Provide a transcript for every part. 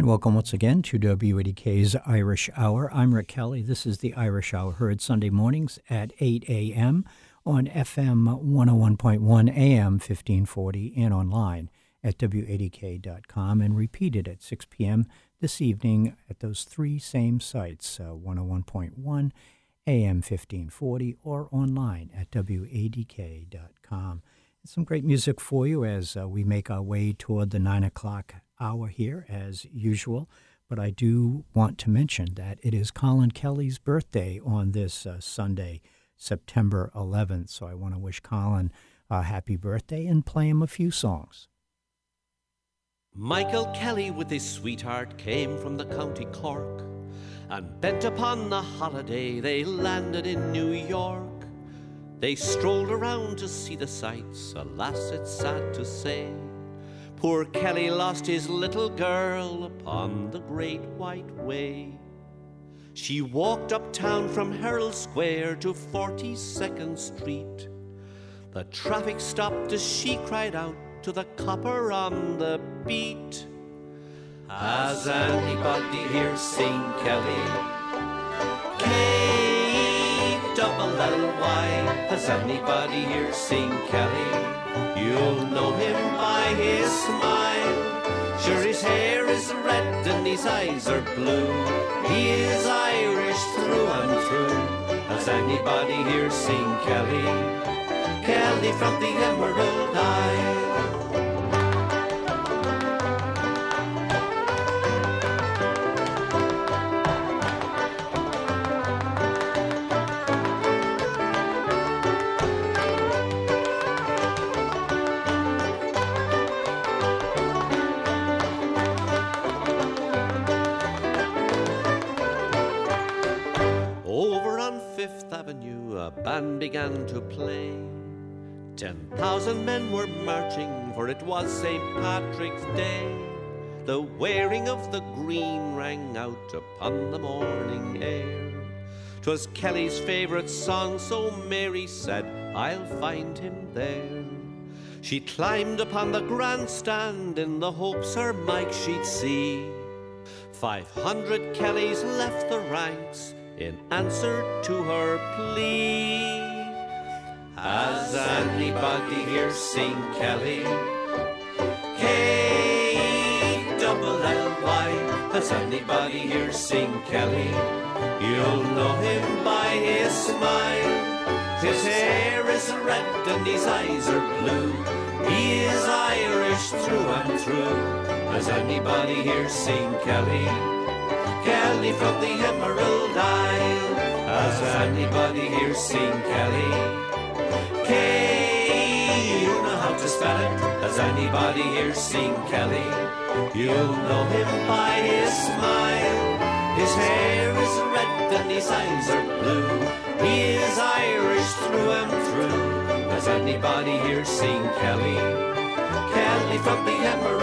And welcome once again to WADK's Irish Hour. I'm Rick Kelly. This is the Irish Hour, heard Sunday mornings at 8 a.m. on FM 101.1 AM 1540 and online at WADK.com and repeated at 6 p.m. this evening at those three same sites uh, 101.1 AM 1540 or online at WADK.com. Some great music for you as uh, we make our way toward the 9 o'clock hour here, as usual. But I do want to mention that it is Colin Kelly's birthday on this uh, Sunday, September 11th. So I want to wish Colin a happy birthday and play him a few songs. Michael Kelly with his sweetheart came from the county Cork, and bent upon the holiday they landed in New York. They strolled around to see the sights, alas, it's sad to say. Poor Kelly lost his little girl upon the great white way. She walked uptown from Herald Square to 42nd Street. The traffic stopped as she cried out to the copper on the beat. Has anybody here seen Kelly? K double L Y. Has anybody here seen Kelly? You'll know him by his smile. Sure, his hair is red and his eyes are blue. He is Irish through and through. Has anybody here seen Kelly? Kelly from the Emerald Isle. To play. Ten thousand men were marching, for it was St. Patrick's Day. The wearing of the green rang out upon the morning air. 'Twas Kelly's favourite song, so Mary said, I'll find him there. She climbed upon the grandstand in the hopes her Mike she'd see. Five hundred Kellys left the ranks in answer to her plea. Has anybody here seen Kelly? K double L Y. Has anybody here seen Kelly? You'll know him by his smile. His hair is red and his eyes are blue. He is Irish through and through. Has anybody here seen Kelly? Kelly from the Emerald Isle. Has anybody here seen Kelly? You know how to spell it. Has anybody here seen Kelly? You'll know him by his smile. His hair is red and his eyes are blue. He is Irish through and through. Has anybody here seen Kelly? Kelly from the Emerald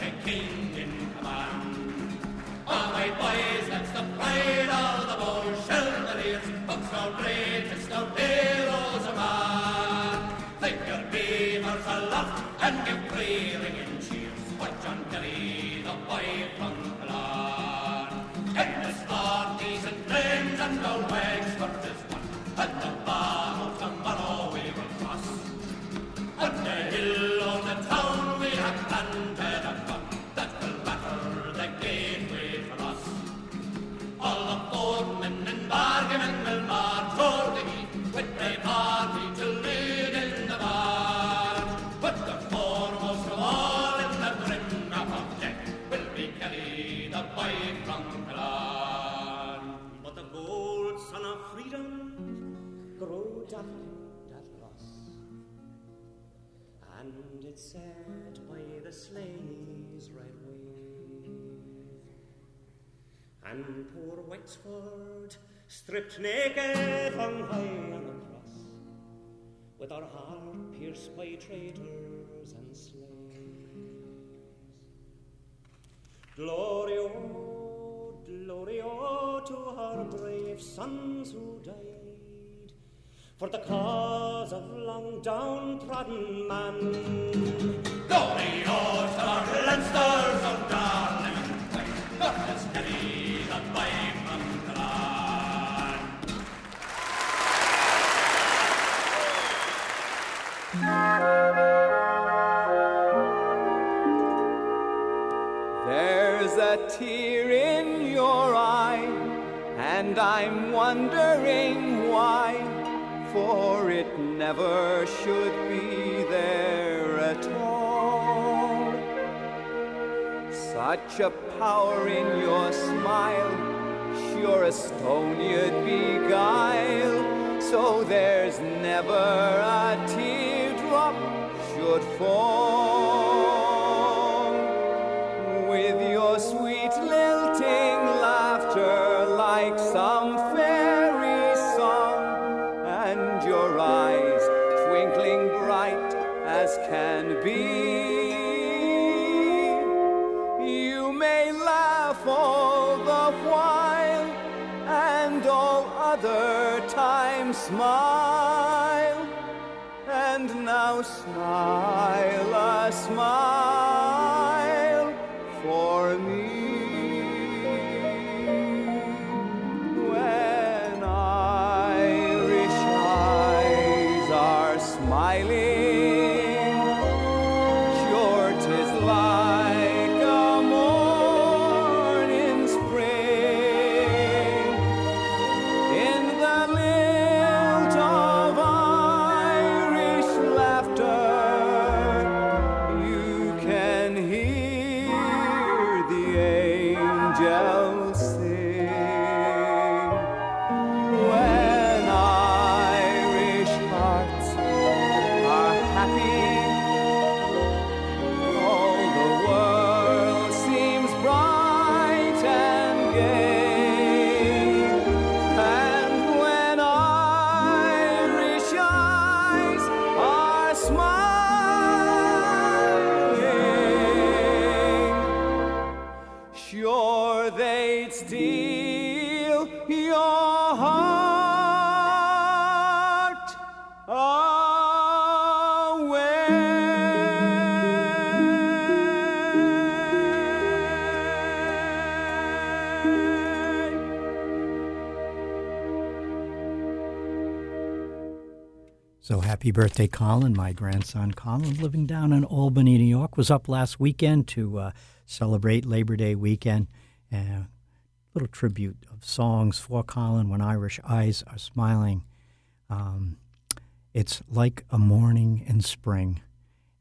and give clearing in cheers. What John Kelly it set by the Slaney's red wave. And poor Wexford, stripped naked, hung high on the cross, with our heart pierced by traitors and slaves. Glory, oh, glory, oh, to our brave sons who died for the cause of long downtrodden man. Glory, oh, to our Leinsters of darling, not as heavy that wave and There's a tear in your eye, and I'm wondering why, for it never should be there at all. Such a power in your smile, sure a stone you'd beguile, so there's never a teardrop should fall. Happy birthday, Colin. My grandson, Colin, living down in Albany, New York, was up last weekend to uh, celebrate Labor Day weekend. A little tribute of songs for Colin when Irish eyes are smiling. Um, it's like a morning in spring.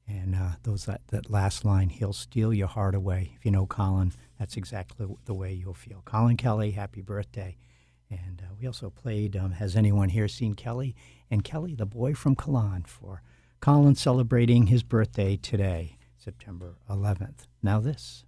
And uh, those that, that last line, he'll steal your heart away. If you know Colin, that's exactly the way you'll feel. Colin Kelly, happy birthday. And uh, we also played um, Has Anyone Here Seen Kelly? And Kelly, the boy from Killane, for Colin celebrating his birthday today, September 11th. Now, this.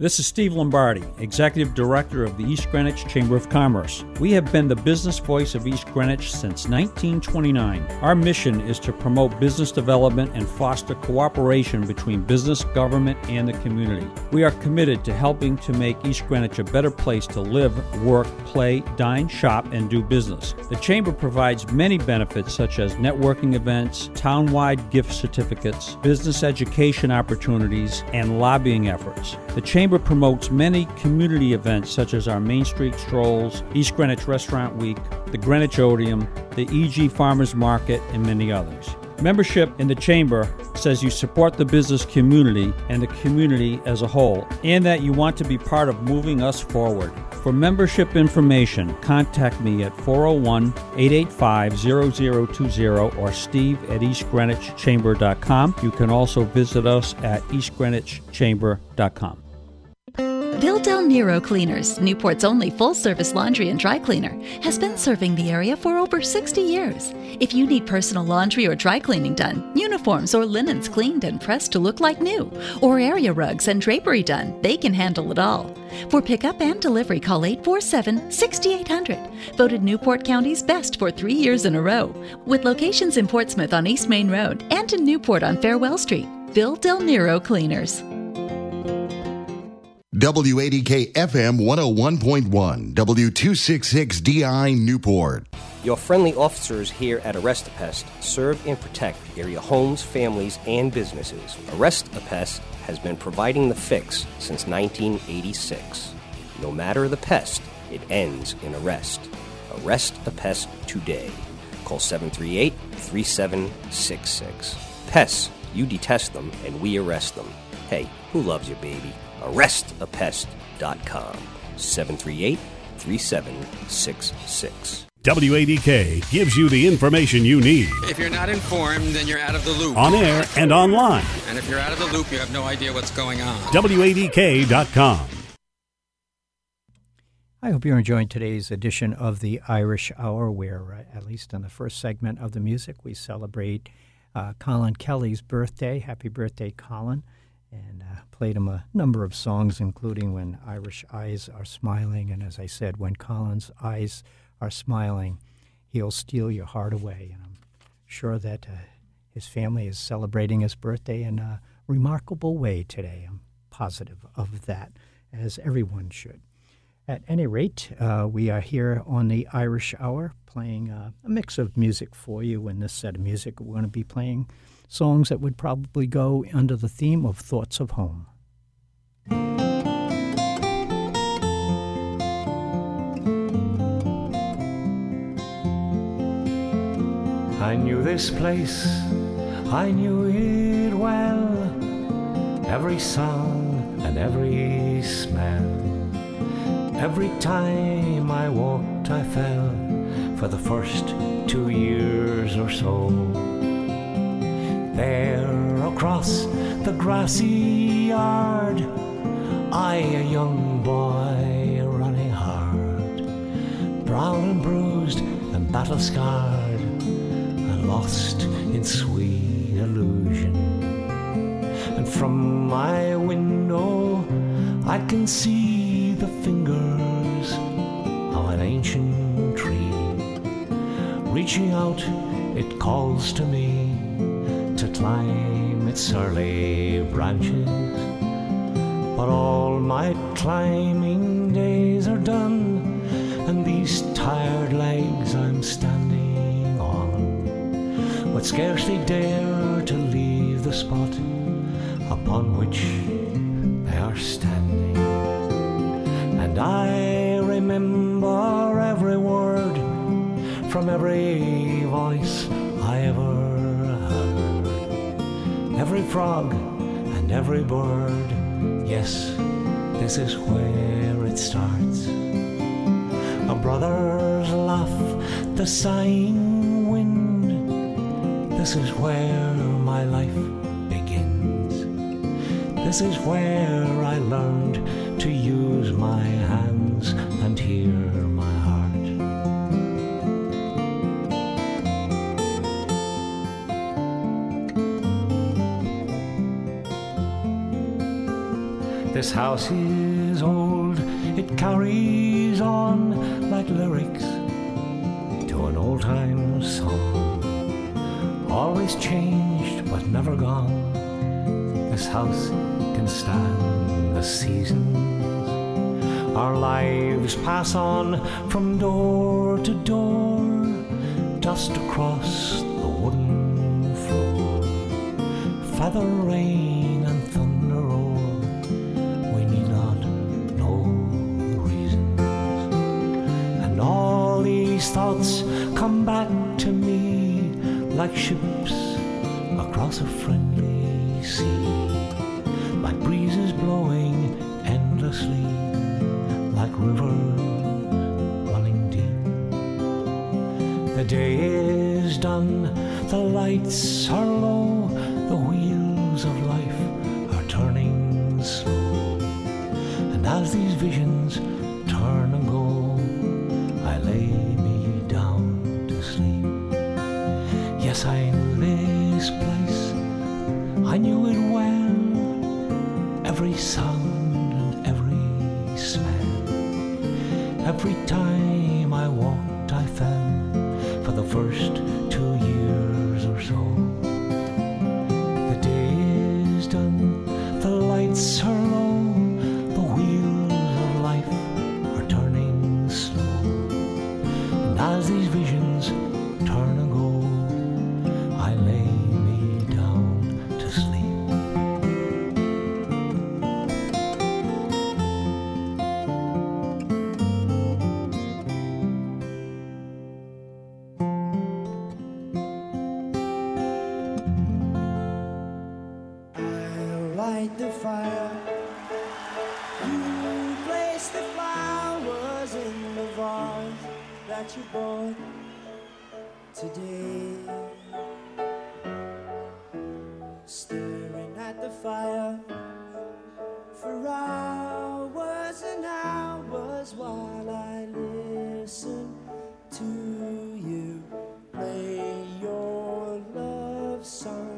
This is Steve Lombardi, Executive Director of the East Greenwich Chamber of Commerce. We have been the business voice of East Greenwich since 1929. Our mission is to promote business development and foster cooperation between business, government, and the community. We are committed to helping to make East Greenwich a better place to live, work, play, dine, shop, and do business. The Chamber provides many benefits such as networking events, town-wide gift certificates, business education opportunities, and lobbying efforts. The Chamber promotes many community events such as our Main Street Strolls, East Greenwich Restaurant Week, the Greenwich Odeum, the EG Farmers Market, and many others. Membership in the Chamber says you support the business community and the community as a whole, and that you want to be part of moving us forward. For membership information, contact me at 401 885 0020 or steve at eastgreenwichchamber.com. You can also visit us at eastgreenwichchamber.com. Bill Del Nero Cleaners, Newport's only full service laundry and dry cleaner, has been serving the area for over 60 years. If you need personal laundry or dry cleaning done, uniforms or linens cleaned and pressed to look like new, or area rugs and drapery done, they can handle it all. For pickup and delivery, call 847 6800. Voted Newport County's best for three years in a row, with locations in Portsmouth on East Main Road and in Newport on Farewell Street. Bill Del Nero Cleaners. WADK FM 101.1, W266DI Newport. Your friendly officers here at Arrest a Pest serve and protect area homes, families, and businesses. Arrest a Pest has been providing the fix since 1986. No matter the pest, it ends in arrest. Arrest a pest today. Call 738 3766. Pests, you detest them, and we arrest them. Hey, who loves your baby? ArrestApest.com. 738 3766. WADK gives you the information you need. If you're not informed, then you're out of the loop. On air and online. And if you're out of the loop, you have no idea what's going on. WADK.com. I hope you're enjoying today's edition of the Irish Hour, where, uh, at least in the first segment of the music, we celebrate uh, Colin Kelly's birthday. Happy birthday, Colin. And uh, played him a number of songs, including When Irish Eyes Are Smiling. And as I said, when Colin's eyes are smiling, he'll steal your heart away. And I'm sure that uh, his family is celebrating his birthday in a remarkable way today. I'm positive of that, as everyone should. At any rate, uh, we are here on the Irish Hour playing uh, a mix of music for you. In this set of music, we're going to be playing songs that would probably go under the theme of Thoughts of Home. I knew this place, I knew it well, every sound and every smell. Every time I walked, I fell for the first two years or so. There across the grassy yard, I, a young boy, running hard, brown and bruised and battle scarred, and lost in sweet illusion. And from my window, I can see fingers of an ancient tree. Reaching out, it calls to me to climb its early branches. But all my climbing days are done, and these tired legs I'm standing on would scarcely dare to leave the spot upon which they are standing. And I remember every word from every voice I ever heard, every frog and every bird. Yes, this is where it starts. A brother's laugh, the sighing wind. This is where my life begins. This is where I learned to use my hands and hear my heart. This house is old, it carries on like lyrics to an old time song. Always changed but never gone. This house can stand the seasons. Our lives pass on from door to door, dust across the wooden floor. Feather rain and thunder roar. We need not know the reasons. And all these thoughts come back to me like ships across a friendly like rivers running deep. The day is done, the lights are low, light the fire. You place the flowers in the vase that you bought today. Staring at the fire for hours and hours while I listen to you play your love song.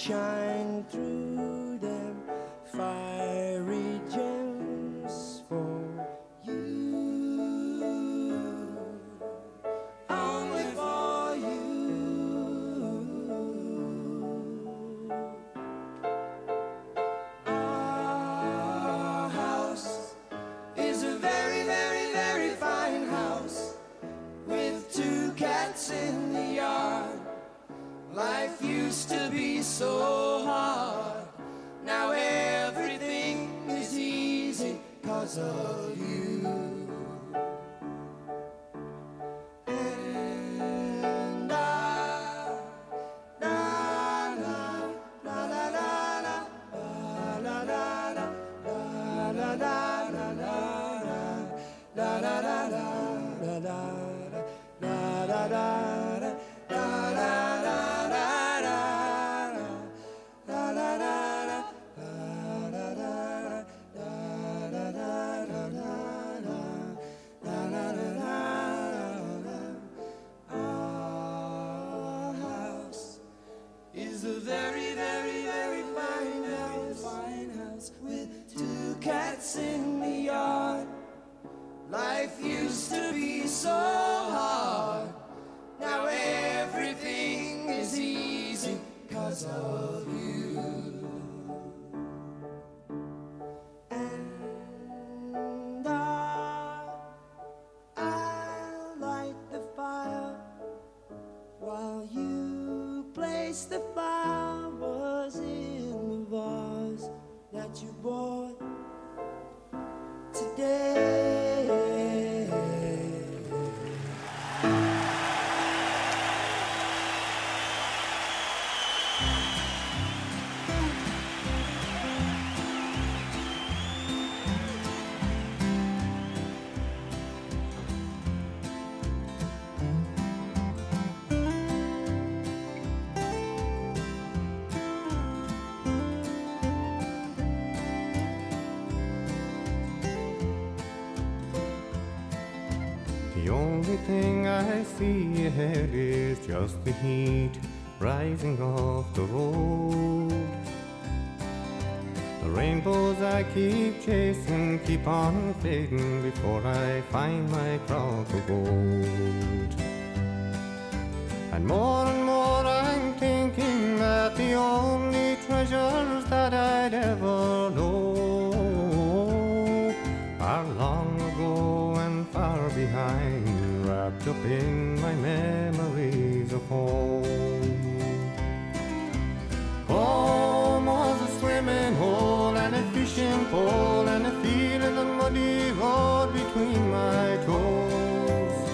shine through. Everything I see ahead is just the heat rising off the road. The rainbows I keep chasing keep on fading before I find my crown of gold. And more and more I'm thinking that the only treasures that I'd ever know are long ago and far behind wrapped up in my memories of home. Home was a swimming hole and a fishing pole and a field in the muddy road between my toes.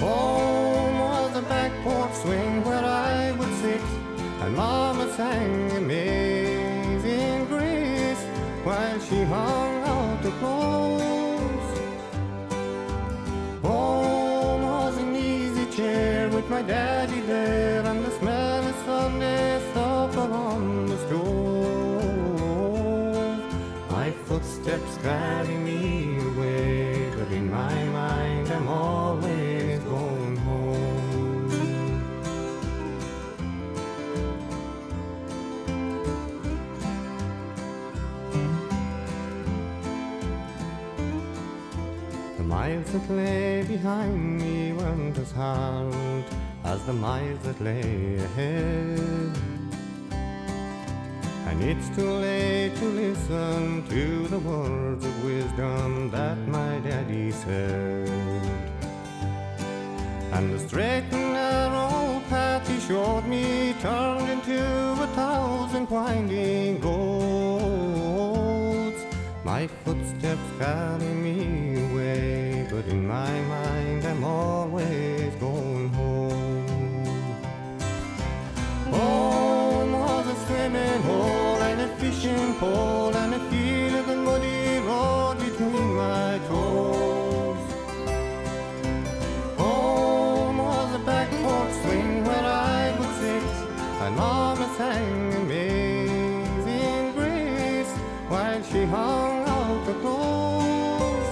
Home was a back porch swing where I would sit and Mama sang amazing grace while she hung out the clothes. Carry me away, but in my mind I'm always going home. The miles that lay behind me weren't as hard as the miles that lay ahead. And it's too late to listen to the words of wisdom that my daddy said. And the straight and narrow path he showed me turned into a thousand winding roads. My footsteps carry me away, but in my mind I'm always going home. Home was a swimming hole pole and a field of the muddy road between my toes. Home was a back porch swing where I would sit and Mama sang amazing grace while she hung out the clothes.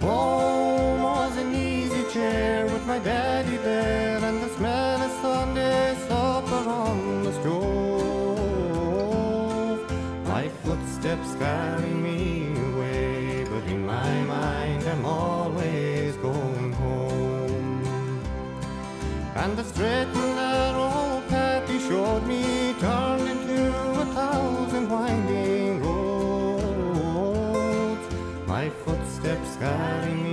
Home was an easy chair with my daddy carry me away, but in my mind I'm always going home. And the straight and narrow path he showed me turned into a thousand winding roads. My footsteps carry me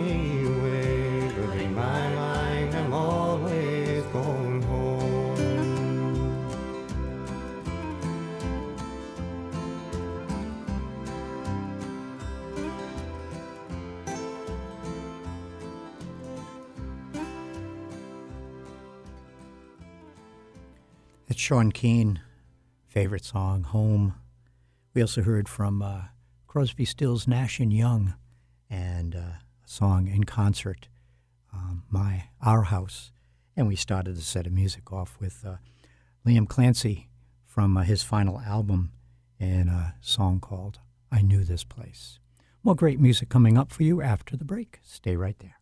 It's Sean Keane, favorite song, Home. We also heard from uh, Crosby, Stills, Nash and Young, and uh, a song in concert, um, "My Our House." And we started the set of music off with uh, Liam Clancy from uh, his final album, and a song called "I Knew This Place." More great music coming up for you after the break. Stay right there.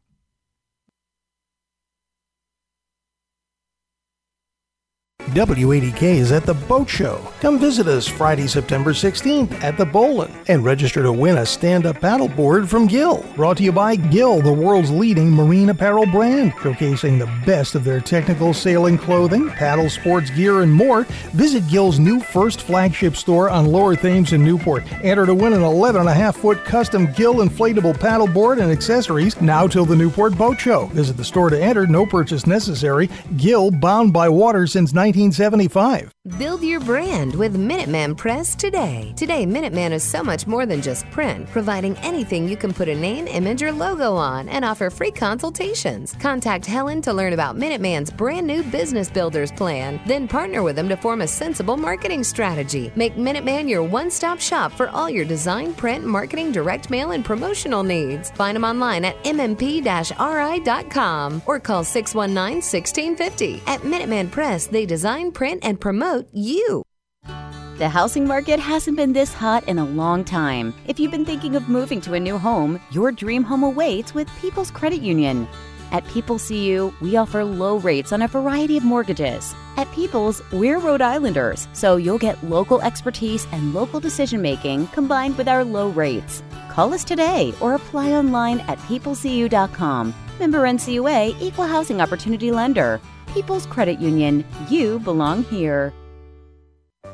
WADK is at the Boat Show. Come visit us Friday, September 16th at the Bolin and register to win a stand up paddleboard from Gill. Brought to you by Gill, the world's leading marine apparel brand, showcasing the best of their technical sailing clothing, paddle sports gear, and more. Visit Gill's new first flagship store on Lower Thames in Newport. Enter to win an 11 11.5 foot custom Gill inflatable paddleboard and accessories now till the Newport Boat Show. Visit the store to enter, no purchase necessary. Gill, bound by water since 1975. Build your brand with Minuteman Press today. Today, Minuteman is so much more than just print, providing anything you can put a name, image, or logo on and offer free consultations. Contact Helen to learn about Minuteman's brand new Business Builders Plan. Then partner with them to form a sensible marketing strategy. Make Minuteman your one stop shop for all your design, print, marketing, direct mail, and promotional needs. Find them online at mmp ri.com or call 619 1650. At Minuteman Press, they design, print, and promote you. The housing market hasn't been this hot in a long time. If you've been thinking of moving to a new home, your dream home awaits with People's Credit Union. At People's CU, we offer low rates on a variety of mortgages. At People's, we're Rhode Islanders, so you'll get local expertise and local decision making combined with our low rates. Call us today or apply online at peoplecu.com. Member NCUA Equal Housing Opportunity Lender. People's Credit Union. You belong here.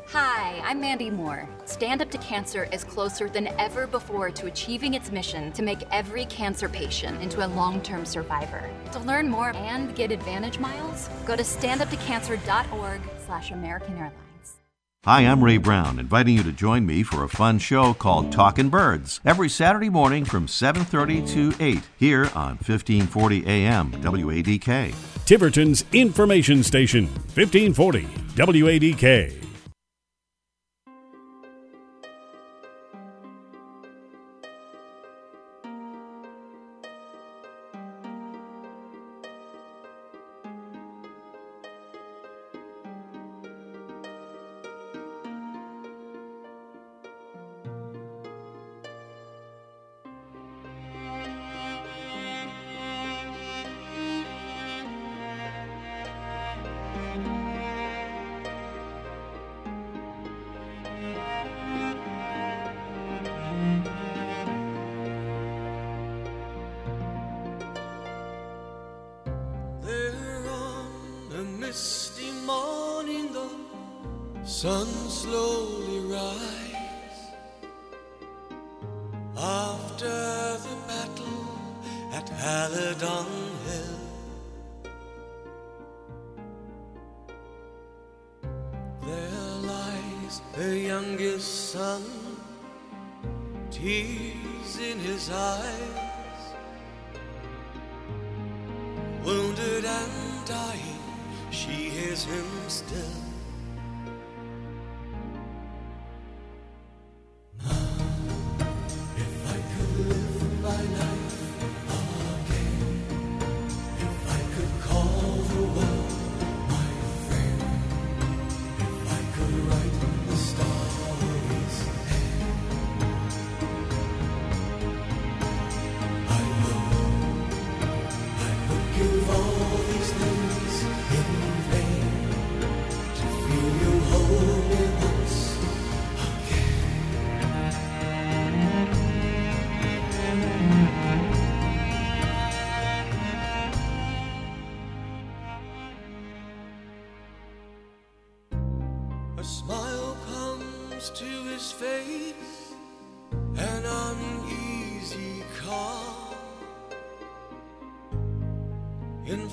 Hi, I'm Mandy Moore. Stand Up to Cancer is closer than ever before to achieving its mission to make every cancer patient into a long term survivor. To learn more and get Advantage miles, go to standuptocancer.org slash American Airlines. Hi, I'm Ray Brown, inviting you to join me for a fun show called Talkin' Birds every Saturday morning from 7:30 to 8 here on 1540 AM WADK. Tiverton's information station, 1540 WADK. Misty morning, the sun slowly rise. After the battle at Halidon Hill, there lies the youngest son, tears in his eyes still.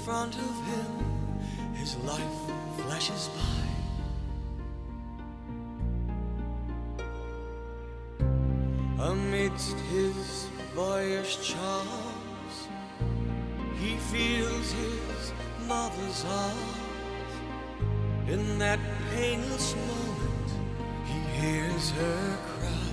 Front of him, his life flashes by. Amidst his boyish charms, he feels his mother's arms. In that painless moment, he hears her cry.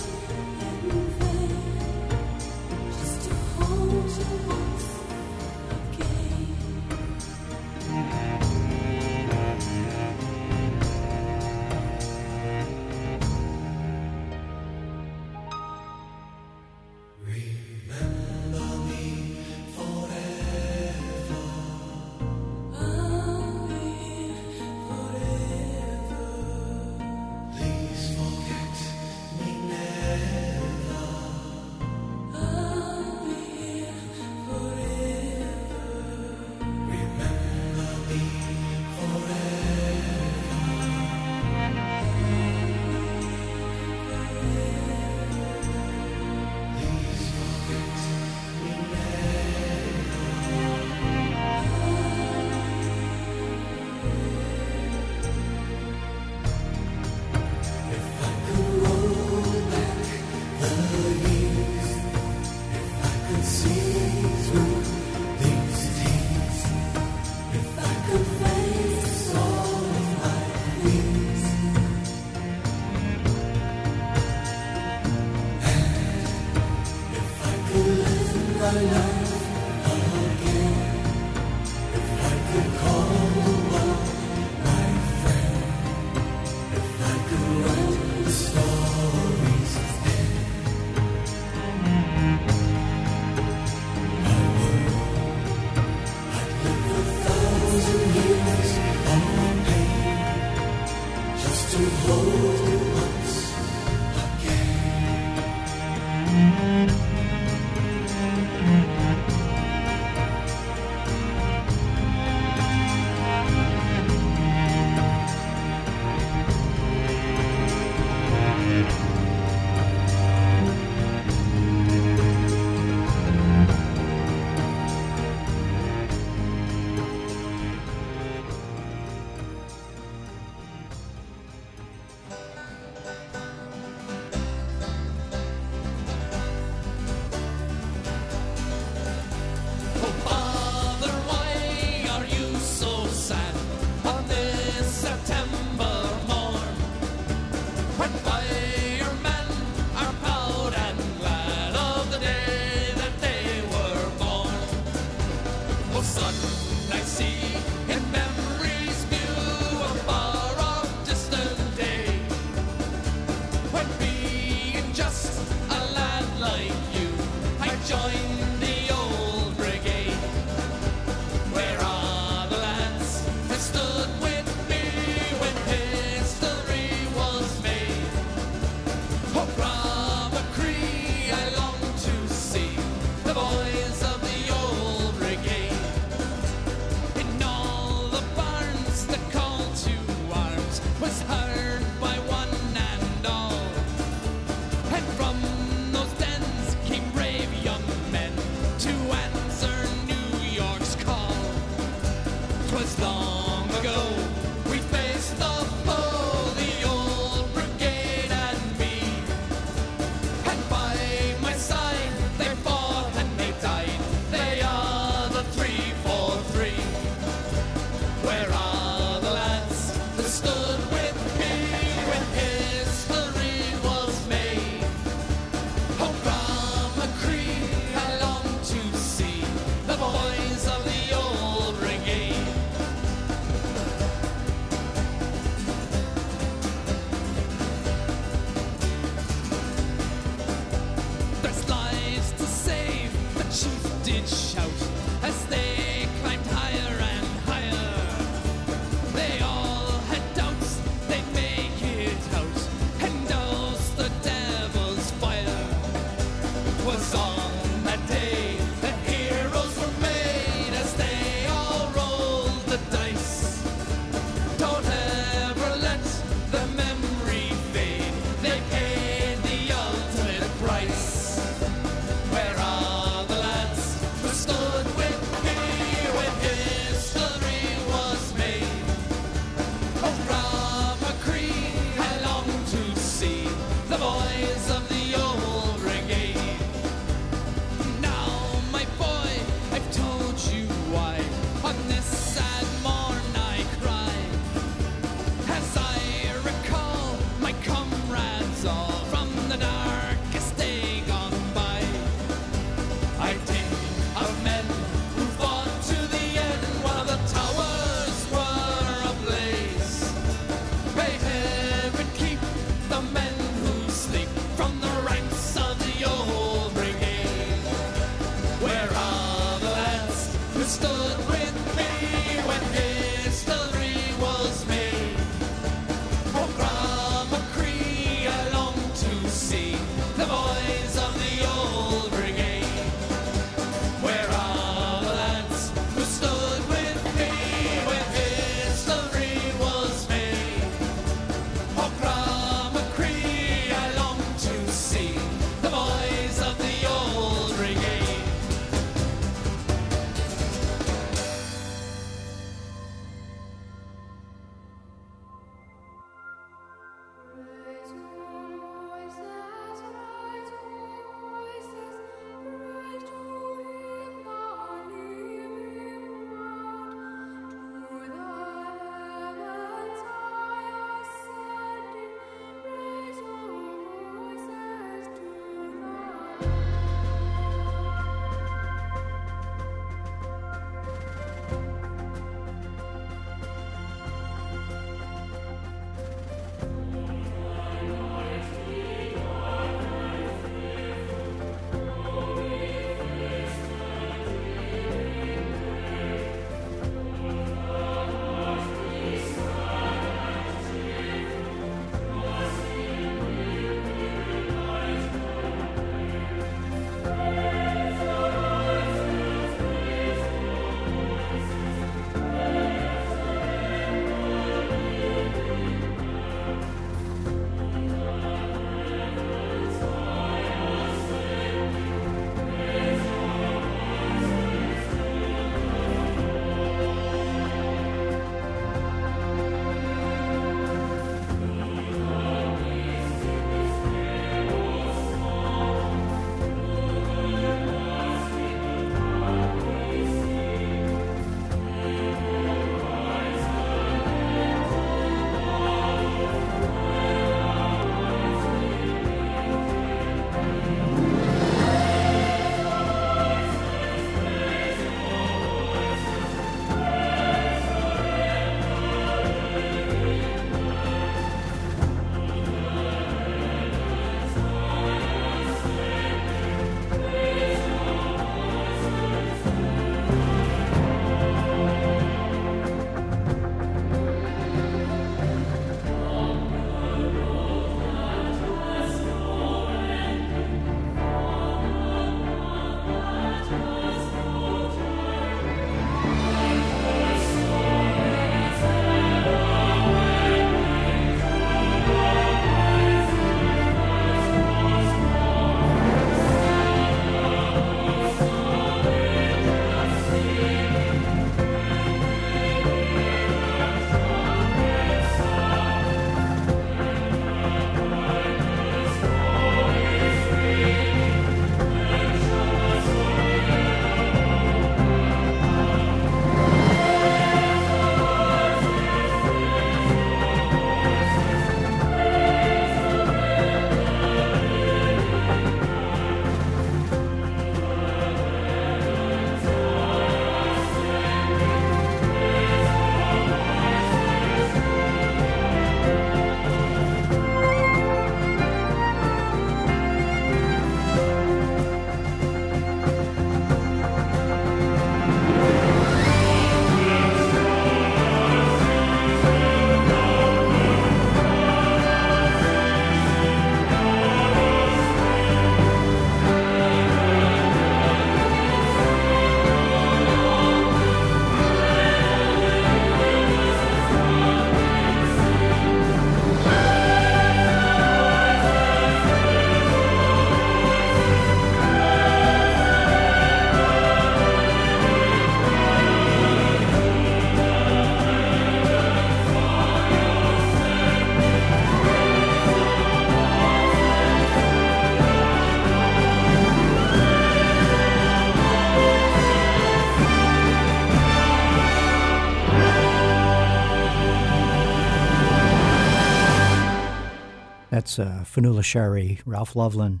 That's uh, Fionnuala Sherry, Rolf Løvland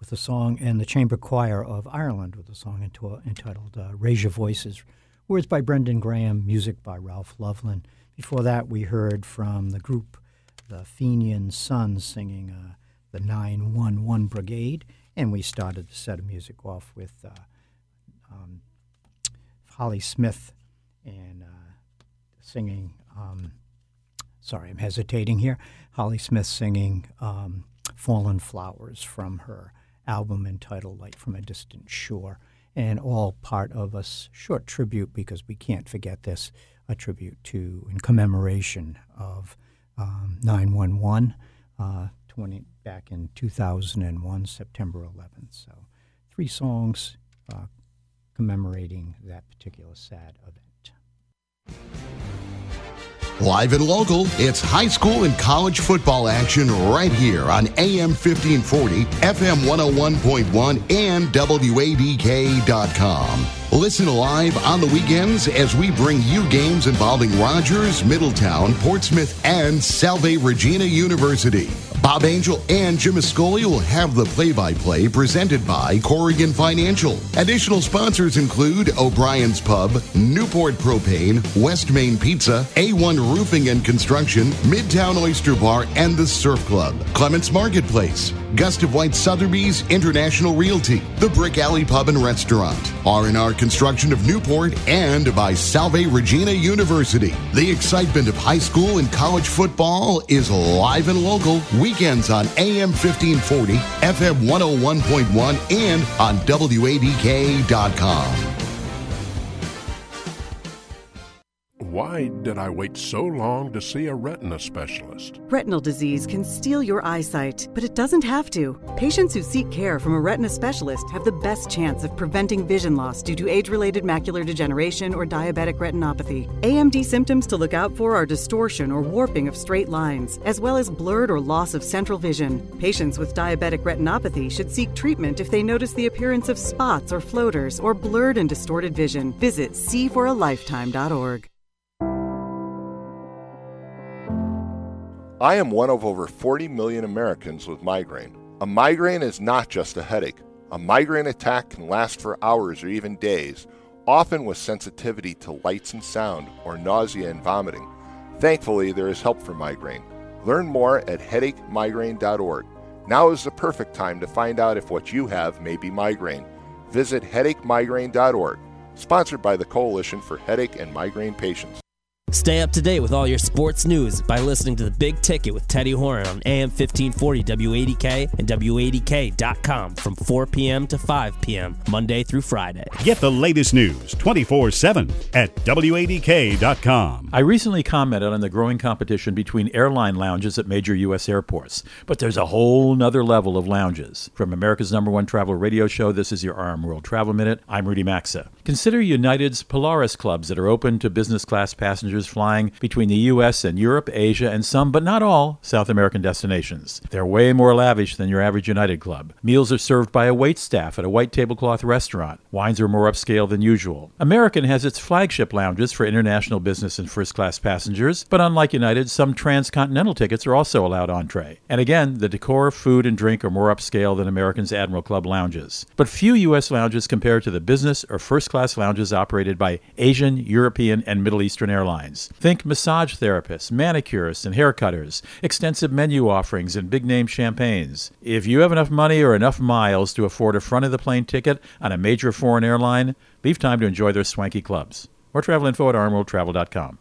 with a song, and the Chamber Choir of Ireland with a song enti- entitled uh, Raise Your Voices. Words by Brendan Graham, music by Rolf Løvland. Before that, we heard from the group the Fenian Sons singing uh, the 911 Brigade, and we started the set of music off with uh, um, Holly Smith and uh, singing. Um, sorry, I'm hesitating here. Holly Smith singing um, Fallen Flowers from her album entitled Light from a Distant Shore, and all part of a short tribute because we can't forget this a tribute to in commemoration of um, 911 uh, 20, back in 2001, September 11th. So, three songs uh, commemorating that particular sad event. Live and local, it's high school and college football action right here on AM 1540, FM 101.1, and WADK.com. Listen live on the weekends as we bring you games involving Rogers, Middletown, Portsmouth, and Salve Regina University. Bob Angel and Jim Ascoli will have the play-by-play presented by Corrigan Financial. Additional sponsors include O'Brien's Pub, Newport Propane, West Main Pizza, A1 Roofing and Construction, Midtown Oyster Bar, and the Surf Club, Clements Marketplace, Gustave White Sotheby's International Realty, the Brick Alley Pub and Restaurant, R&R Construction of Newport, and by Salve Regina University. The excitement of high school and college football is live and local weekends on AM 1540, FM 101.1, and on WADK.com. Why did I wait so long to see a retina specialist? Retinal disease can steal your eyesight, but it doesn't have to. Patients who seek care from a retina specialist have the best chance of preventing vision loss due to age related macular degeneration or diabetic retinopathy. AMD symptoms to look out for are distortion or warping of straight lines, as well as blurred or loss of central vision. Patients with diabetic retinopathy should seek treatment if they notice the appearance of spots or floaters or blurred and distorted vision. Visit seeforalifetime.org. I am one of over 40 million Americans with migraine. A migraine is not just a headache. A migraine attack can last for hours or even days, often with sensitivity to lights and sound or nausea and vomiting. Thankfully, there is help for migraine. Learn more at headachemigraine.org. Now is the perfect time to find out if what you have may be migraine. Visit headachemigraine.org, sponsored by the Coalition for Headache and Migraine Patients. Stay up to date with all your sports news by listening to The Big Ticket with Teddy Horan on AM 1540 WADK and WADK.com from 4 p.m. to 5 p.m. Monday through Friday. Get the latest news 24 7 at WADK.com. I recently commented on the growing competition between airline lounges at major U.S. airports, but there's a whole nother level of lounges. From America's number one travel radio show, this is your RM World Travel Minute. I'm Rudy Maxa. Consider United's Polaris clubs that are open to business class passengers flying between the U.S. and Europe, Asia, and some, but not all, South American destinations. They're way more lavish than your average United club. Meals are served by a wait staff at a white tablecloth restaurant. Wines are more upscale than usual. American has its flagship lounges for international business and first class passengers, but unlike United, some transcontinental tickets are also allowed entree. And again, the decor, food, and drink are more upscale than American's Admiral Club lounges. But few U.S. lounges compare to the business or first class lounges operated by Asian, European, and Middle Eastern airlines. Think massage therapists, manicurists, and haircutters, extensive menu offerings, and big name champagnes. If you have enough money or enough miles to afford a front of the plane ticket on a major foreign airline, leave time to enjoy their swanky clubs. Or travel info at rmworldtravel.com.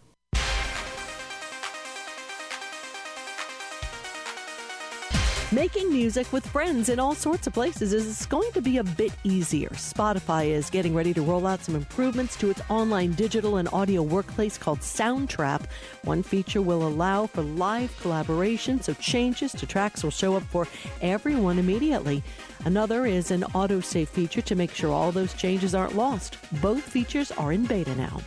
Making music with friends in all sorts of places is going to be a bit easier. Spotify is getting ready to roll out some improvements to its online digital and audio workplace called Soundtrap. One feature will allow for live collaboration, so changes to tracks will show up for everyone immediately. Another is an autosave feature to make sure all those changes aren't lost. Both features are in beta now.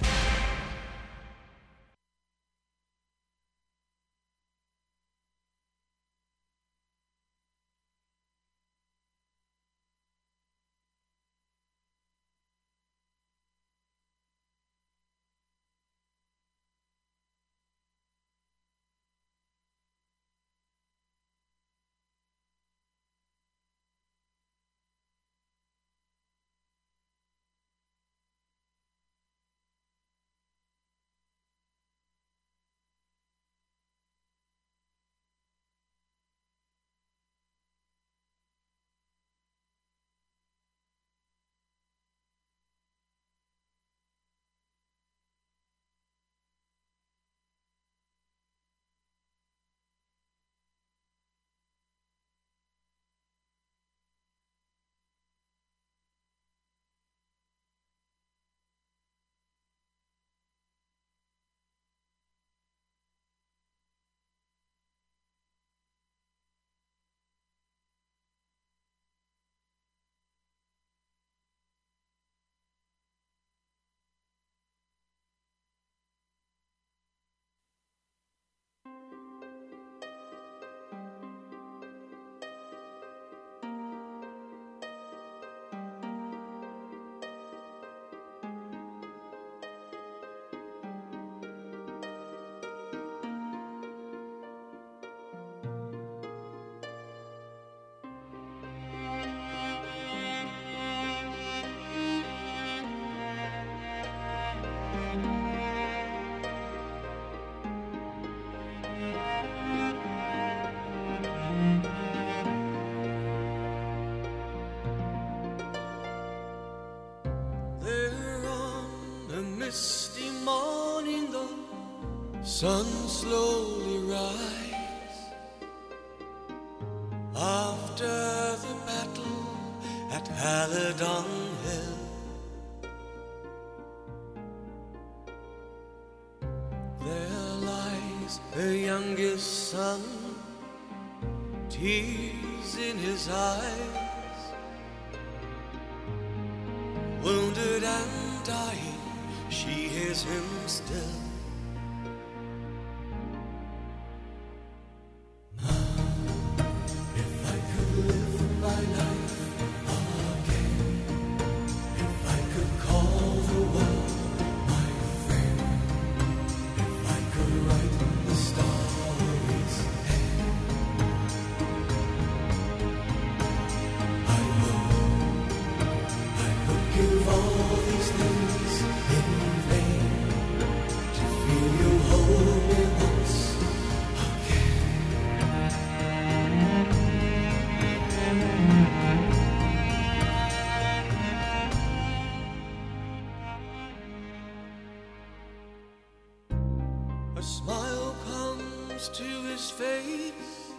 A smile comes to his face,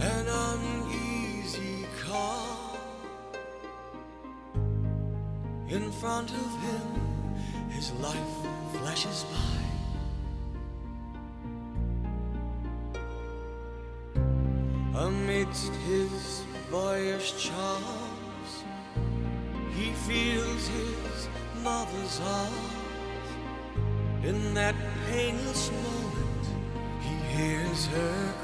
an uneasy calm. In front of him, his life flashes by. Amidst his boyish charms, he feels his mother's arms. In that painless moment, he hears her cry.